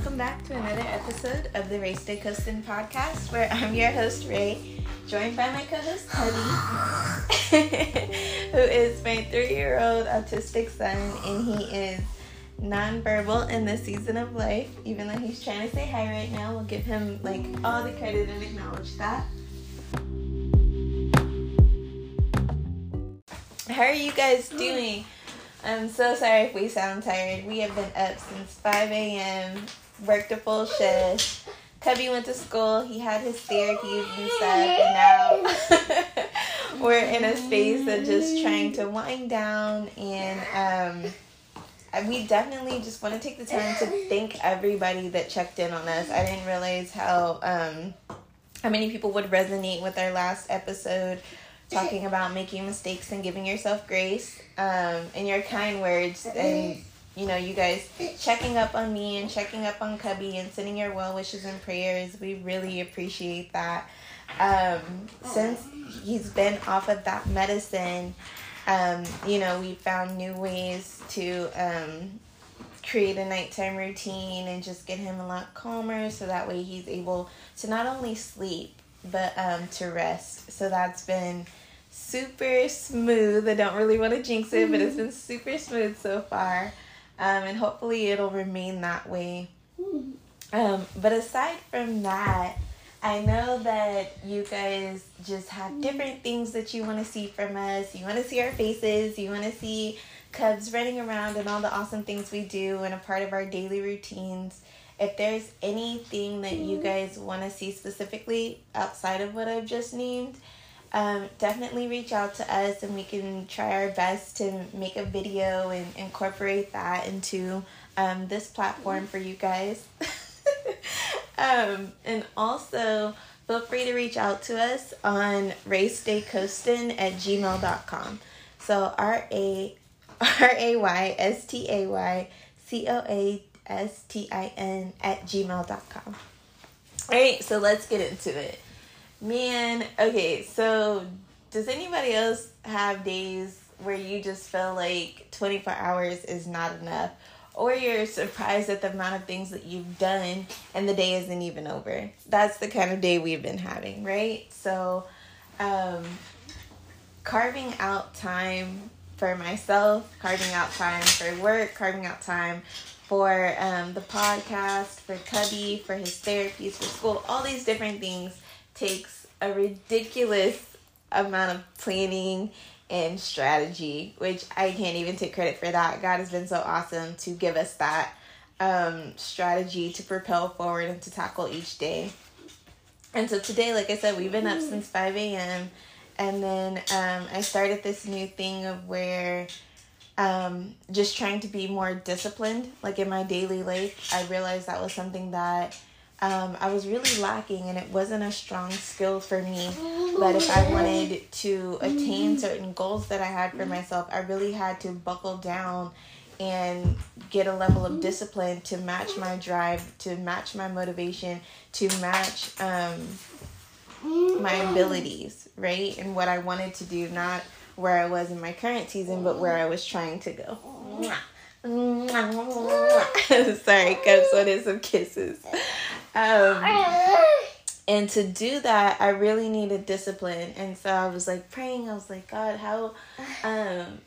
welcome back to another episode of the Ray Stay Coastin podcast, where I'm your host Ray, joined by my co-host Cody, who is my three-year-old autistic son, and he is nonverbal in this season of life. Even though he's trying to say hi right now, we'll give him like all the credit and acknowledge that. How are you guys doing? I'm so sorry if we sound tired. We have been up since 5 a.m., worked a full shift. Cubby went to school, he had his therapies and stuff, and now we're in a space of just trying to wind down. And um, we definitely just want to take the time to thank everybody that checked in on us. I didn't realize how um, how many people would resonate with our last episode talking about making mistakes and giving yourself grace um, and your kind words and you know you guys checking up on me and checking up on cubby and sending your well wishes and prayers we really appreciate that um, since he's been off of that medicine um, you know we found new ways to um, create a nighttime routine and just get him a lot calmer so that way he's able to not only sleep but um, to rest so that's been super smooth. I don't really want to jinx it, but it's been super smooth so far. Um, and hopefully it'll remain that way. Um, but aside from that, I know that you guys just have different things that you want to see from us. You want to see our faces, you want to see Cubs running around and all the awesome things we do and a part of our daily routines. If there's anything that you guys want to see specifically outside of what I've just named, um, definitely reach out to us and we can try our best to make a video and incorporate that into um, this platform for you guys. um, and also, feel free to reach out to us on raystaycoastin at gmail.com. So R A R A Y S T A Y C O A S T I N at gmail.com. All right, so let's get into it. Man, okay, so does anybody else have days where you just feel like 24 hours is not enough? Or you're surprised at the amount of things that you've done and the day isn't even over. That's the kind of day we've been having, right? So, um, carving out time for myself, carving out time for work, carving out time for um, the podcast, for Cubby, for his therapies, for school, all these different things takes a ridiculous amount of planning and strategy, which I can't even take credit for that. God has been so awesome to give us that um, strategy to propel forward and to tackle each day. And so today, like I said, we've been up since 5 a.m. And then um, I started this new thing of where um, just trying to be more disciplined, like in my daily life. I realized that was something that um, I was really lacking and it wasn't a strong skill for me. But if I wanted to attain certain goals that I had for myself, I really had to buckle down and get a level of discipline to match my drive, to match my motivation, to match um, my abilities, right? And what I wanted to do, not where I was in my current season, but where I was trying to go. Sorry, Cubs wanted some kisses. Um, and to do that, I really needed discipline. And so I was like praying. I was like, God, how, um,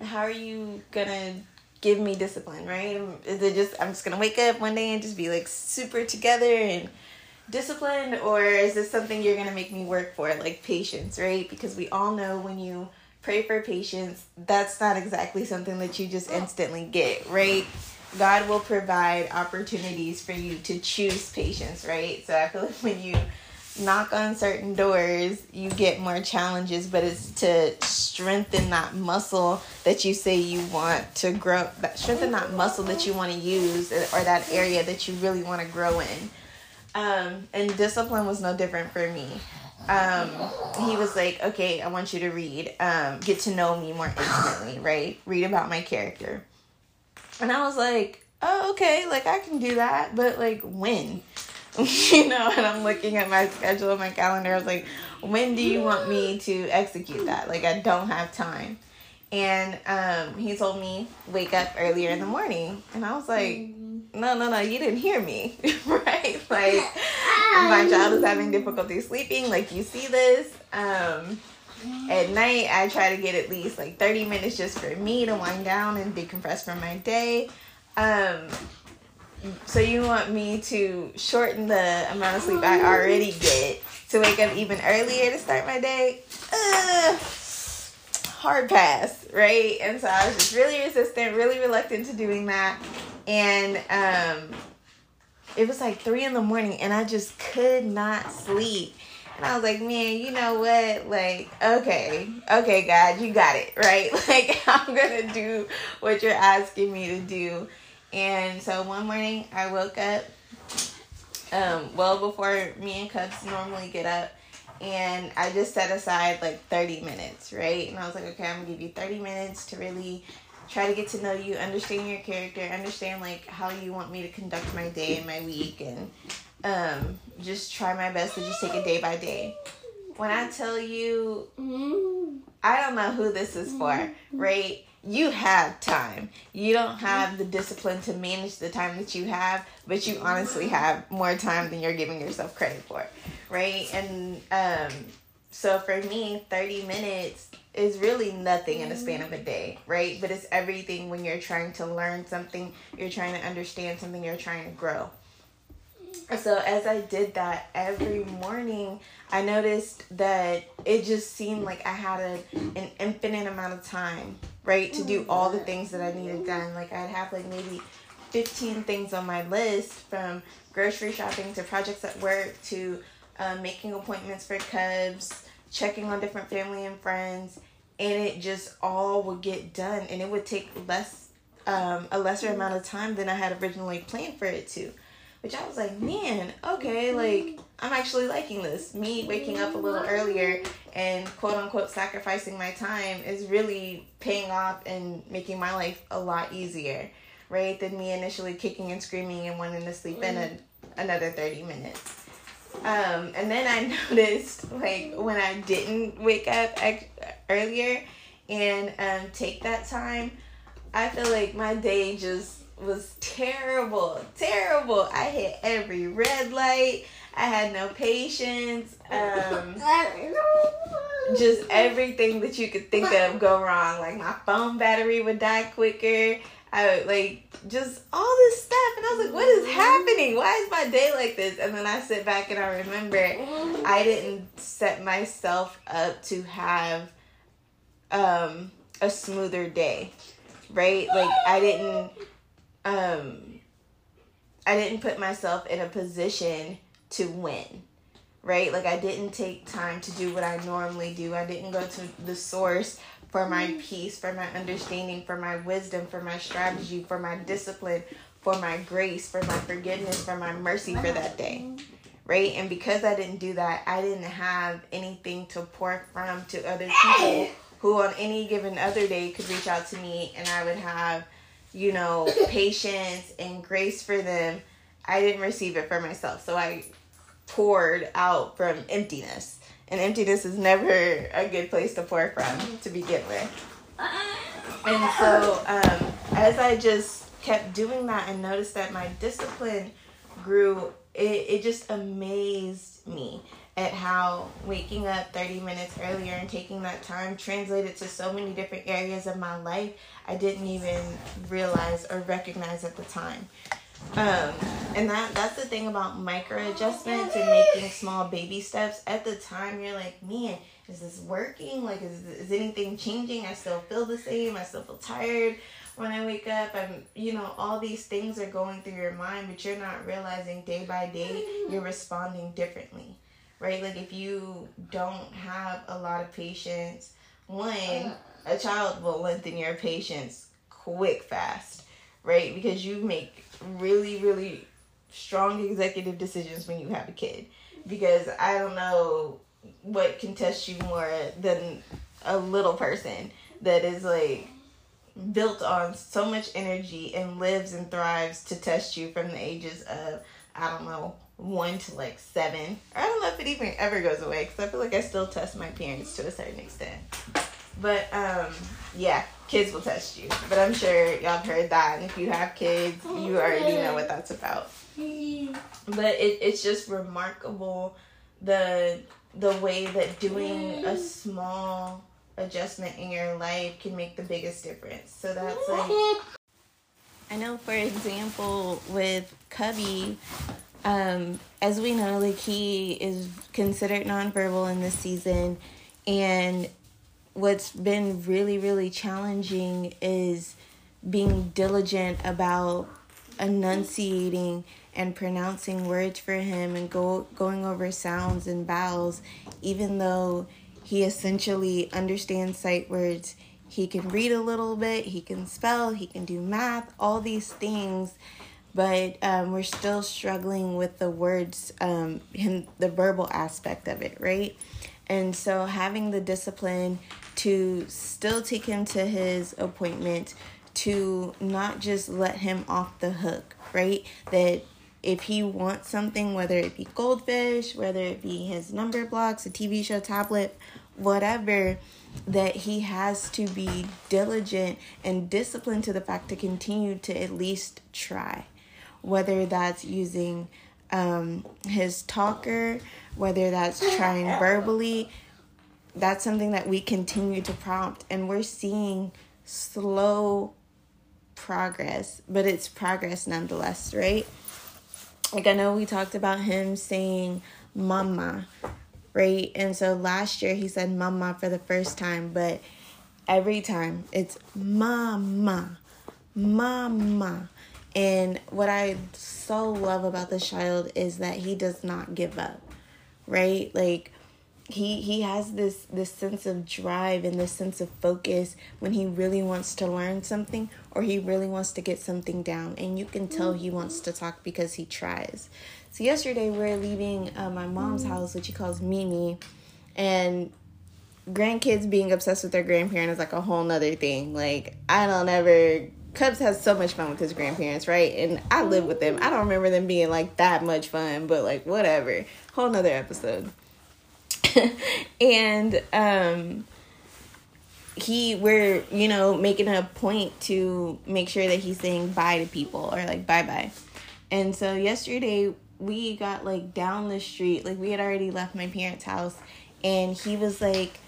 how are you gonna give me discipline? Right? Is it just I'm just gonna wake up one day and just be like super together and disciplined, or is this something you're gonna make me work for, like patience? Right? Because we all know when you pray for patience, that's not exactly something that you just instantly get, right? God will provide opportunities for you to choose patience, right? So I feel like when you knock on certain doors, you get more challenges, but it's to strengthen that muscle that you say you want to grow, that strengthen that muscle that you want to use or that area that you really want to grow in. Um, and discipline was no different for me. Um, he was like, okay, I want you to read, um, get to know me more intimately, right? Read about my character. And I was like, oh, okay, like I can do that, but like when? you know, and I'm looking at my schedule, my calendar. I was like, when do you want me to execute that? Like, I don't have time. And um, he told me, wake up earlier in the morning. And I was like, no, no, no, you didn't hear me, right? Like, my child is having difficulty sleeping. Like, you see this. Um, at night, I try to get at least like 30 minutes just for me to wind down and decompress from my day. Um, so you want me to shorten the amount of sleep I already get to wake up even earlier to start my day? Uh, hard pass, right? And so I was just really resistant, really reluctant to doing that. And um, it was like three in the morning, and I just could not sleep. And I was like, man, you know what? Like, okay, okay, God, you got it, right? Like, I'm gonna do what you're asking me to do. And so one morning I woke up um, well before me and Cubs normally get up. And I just set aside like 30 minutes, right? And I was like, okay, I'm gonna give you 30 minutes to really try to get to know you, understand your character, understand like how you want me to conduct my day and my week, and um, just try my best to just take it day by day. When I tell you, I don't know who this is for, right? you have time. You don't have the discipline to manage the time that you have, but you honestly have more time than you're giving yourself credit for, right? And um, so for me, 30 minutes is really nothing in the span of a day, right? But it's everything when you're trying to learn something, you're trying to understand something, you're trying to grow. So as I did that every morning, I noticed that it just seemed like I had a, an infinite amount of time, right, to do all the things that I needed done. Like I'd have like maybe 15 things on my list from grocery shopping to projects at work to um, making appointments for Cubs, checking on different family and friends, and it just all would get done, and it would take less, um, a lesser amount of time than I had originally planned for it to which I was like, man, okay, like I'm actually liking this. Me waking up a little earlier and quote unquote sacrificing my time is really paying off and making my life a lot easier, right? Than me initially kicking and screaming and wanting to sleep in a, another 30 minutes. Um, and then I noticed, like, when I didn't wake up earlier and um, take that time, I feel like my day just was terrible, terrible. I hit every red light. I had no patience. Um, just everything that you could think of go wrong. Like my phone battery would die quicker. I would, like just all this stuff, and I was like, "What is happening? Why is my day like this?" And then I sit back and I remember I didn't set myself up to have um, a smoother day, right? Like I didn't um I didn't put myself in a position to win. Right? Like I didn't take time to do what I normally do. I didn't go to the source for my mm-hmm. peace, for my understanding, for my wisdom, for my strategy, for my discipline, for my grace, for my forgiveness, for my mercy for that day. Right? And because I didn't do that, I didn't have anything to pour from to other people who on any given other day could reach out to me and I would have you know, patience and grace for them, I didn't receive it for myself. So I poured out from emptiness. And emptiness is never a good place to pour from to begin with. And so um, as I just kept doing that and noticed that my discipline grew, it, it just amazed me at how waking up 30 minutes earlier and taking that time translated to so many different areas of my life I didn't even realize or recognize at the time. Um, and that that's the thing about micro adjustments and making small baby steps. At the time, you're like, man, is this working? Like, is is anything changing? I still feel the same. I still feel tired when I wake up. I'm, you know, all these things are going through your mind, but you're not realizing day by day you're responding differently right? Like if you don't have a lot of patience, one, uh. a child will lengthen your patience quick fast, right? Because you make really, really strong executive decisions when you have a kid. Because I don't know what can test you more than a little person that is like built on so much energy and lives and thrives to test you from the ages of I don't know one to like seven. I don't know if it even ever goes away because I feel like I still test my parents to a certain extent. But um, yeah, kids will test you. But I'm sure y'all have heard that. And if you have kids, you already know what that's about. But it, it's just remarkable the the way that doing a small adjustment in your life can make the biggest difference. So that's like I know for example with Cubby, um, as we know, like he is considered nonverbal in this season and what's been really, really challenging is being diligent about enunciating and pronouncing words for him and go going over sounds and vowels even though he essentially understands sight words. He can read a little bit he can spell he can do math all these things but um, we're still struggling with the words um, him, the verbal aspect of it right and so having the discipline to still take him to his appointment to not just let him off the hook right that if he wants something, whether it be goldfish, whether it be his number blocks, a TV show, tablet, whatever, that he has to be diligent and disciplined to the fact to continue to at least try. Whether that's using um, his talker, whether that's trying verbally, that's something that we continue to prompt, and we're seeing slow progress, but it's progress nonetheless, right? like I know we talked about him saying mama, right? And so last year he said mama for the first time, but every time it's mama, mama. And what I so love about this child is that he does not give up, right? Like he he has this this sense of drive and this sense of focus when he really wants to learn something or he really wants to get something down. And you can tell he wants to talk because he tries. So yesterday we are leaving uh, my mom's house which he calls mimi and grandkids being obsessed with their grandparent is like a whole nother thing. Like i don't ever Cubs has so much fun with his grandparents, right? And I live with them. I don't remember them being like that much fun, but like whatever. Whole nother episode. and um he we're you know making a point to make sure that he's saying bye to people or like bye bye and so yesterday we got like down the street like we had already left my parents house and he was like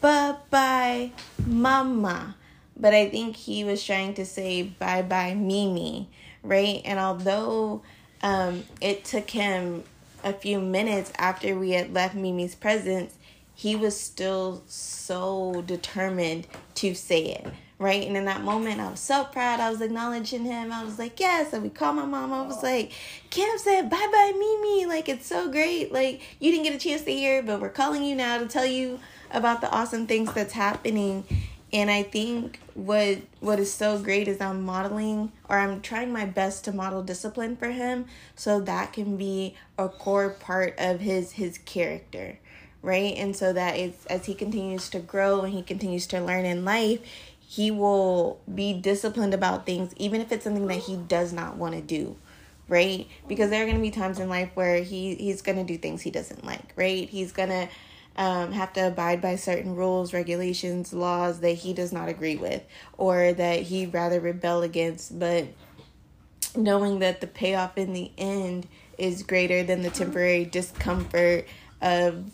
bye bye mama but i think he was trying to say bye bye mimi right and although um it took him a few minutes after we had left Mimi's presence, he was still so determined to say it. Right. And in that moment, I was so proud. I was acknowledging him. I was like, yes. And we called my mom. I was like, Cam said, bye bye, Mimi. Like, it's so great. Like, you didn't get a chance to hear, but we're calling you now to tell you about the awesome things that's happening. And I think what what is so great is I'm modeling or I'm trying my best to model discipline for him so that can be a core part of his his character, right? And so that it's as he continues to grow and he continues to learn in life, he will be disciplined about things even if it's something that he does not want to do right because there are going to be times in life where he he's going to do things he doesn't like right he's going to um, have to abide by certain rules, regulations, laws that he does not agree with or that he'd rather rebel against. But knowing that the payoff in the end is greater than the temporary discomfort of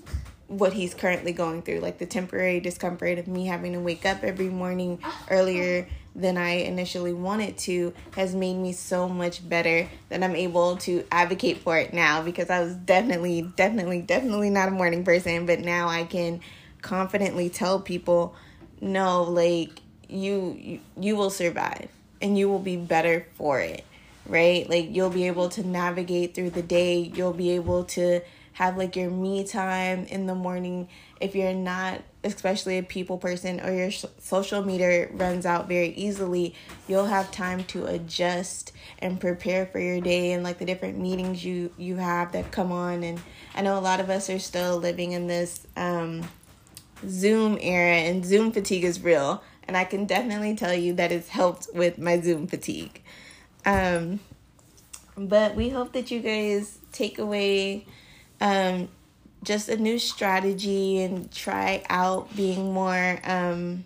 what he's currently going through, like the temporary discomfort of me having to wake up every morning earlier than I initially wanted to has made me so much better that I'm able to advocate for it now because I was definitely, definitely, definitely not a morning person, but now I can confidently tell people, no, like you, you, you will survive and you will be better for it, right? Like you'll be able to navigate through the day, you'll be able to have like your me time in the morning if you're not especially a people person or your social meter runs out very easily you'll have time to adjust and prepare for your day and like the different meetings you you have that come on. And i know a lot of us are still living in this um zoom era and zoom fatigue is real. And i can definitely tell you that it's helped with my zoom fatigue. Um but we hope that you guys take away um just a new strategy and try out being more um,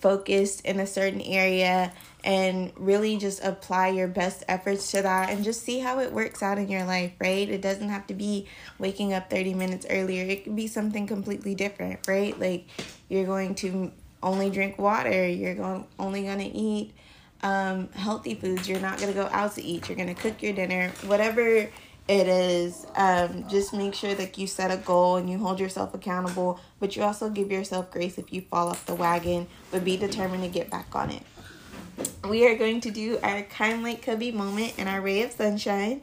focused in a certain area and really just apply your best efforts to that and just see how it works out in your life, right? It doesn't have to be waking up 30 minutes earlier. It could be something completely different, right? Like you're going to only drink water, you're going only going to eat um, healthy foods, you're not going to go out to eat, you're going to cook your dinner, whatever it is um, just make sure that you set a goal and you hold yourself accountable but you also give yourself grace if you fall off the wagon but be determined to get back on it. We are going to do our kind like cubby moment and our ray of sunshine.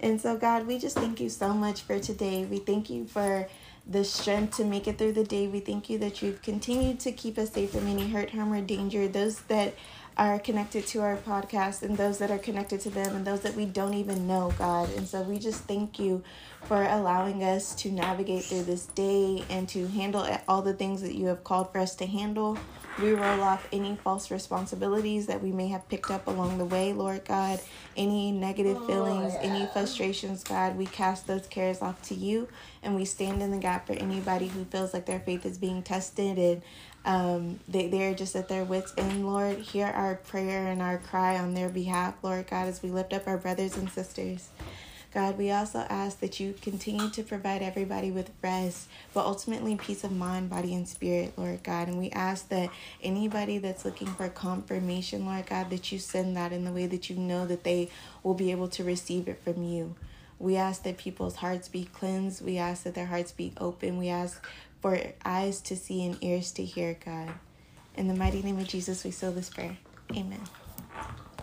And so god we just thank you so much for today. We thank you for the strength to make it through the day we thank you that you've continued to keep us safe from any hurt harm or danger those that are connected to our podcast and those that are connected to them and those that we don't even know, God. And so we just thank you for allowing us to navigate through this day and to handle all the things that you have called for us to handle. We roll off any false responsibilities that we may have picked up along the way, Lord God. Any negative oh, feelings, oh, yeah. any frustrations, God, we cast those cares off to you and we stand in the gap for anybody who feels like their faith is being tested and um, they, they're just at their wits' end, Lord. Hear our prayer and our cry on their behalf, Lord God, as we lift up our brothers and sisters. God, we also ask that you continue to provide everybody with rest, but ultimately peace of mind, body, and spirit, Lord God. And we ask that anybody that's looking for confirmation, Lord God, that you send that in the way that you know that they will be able to receive it from you. We ask that people's hearts be cleansed. We ask that their hearts be open. We ask for eyes to see and ears to hear, God. In the mighty name of Jesus, we seal this prayer. Amen.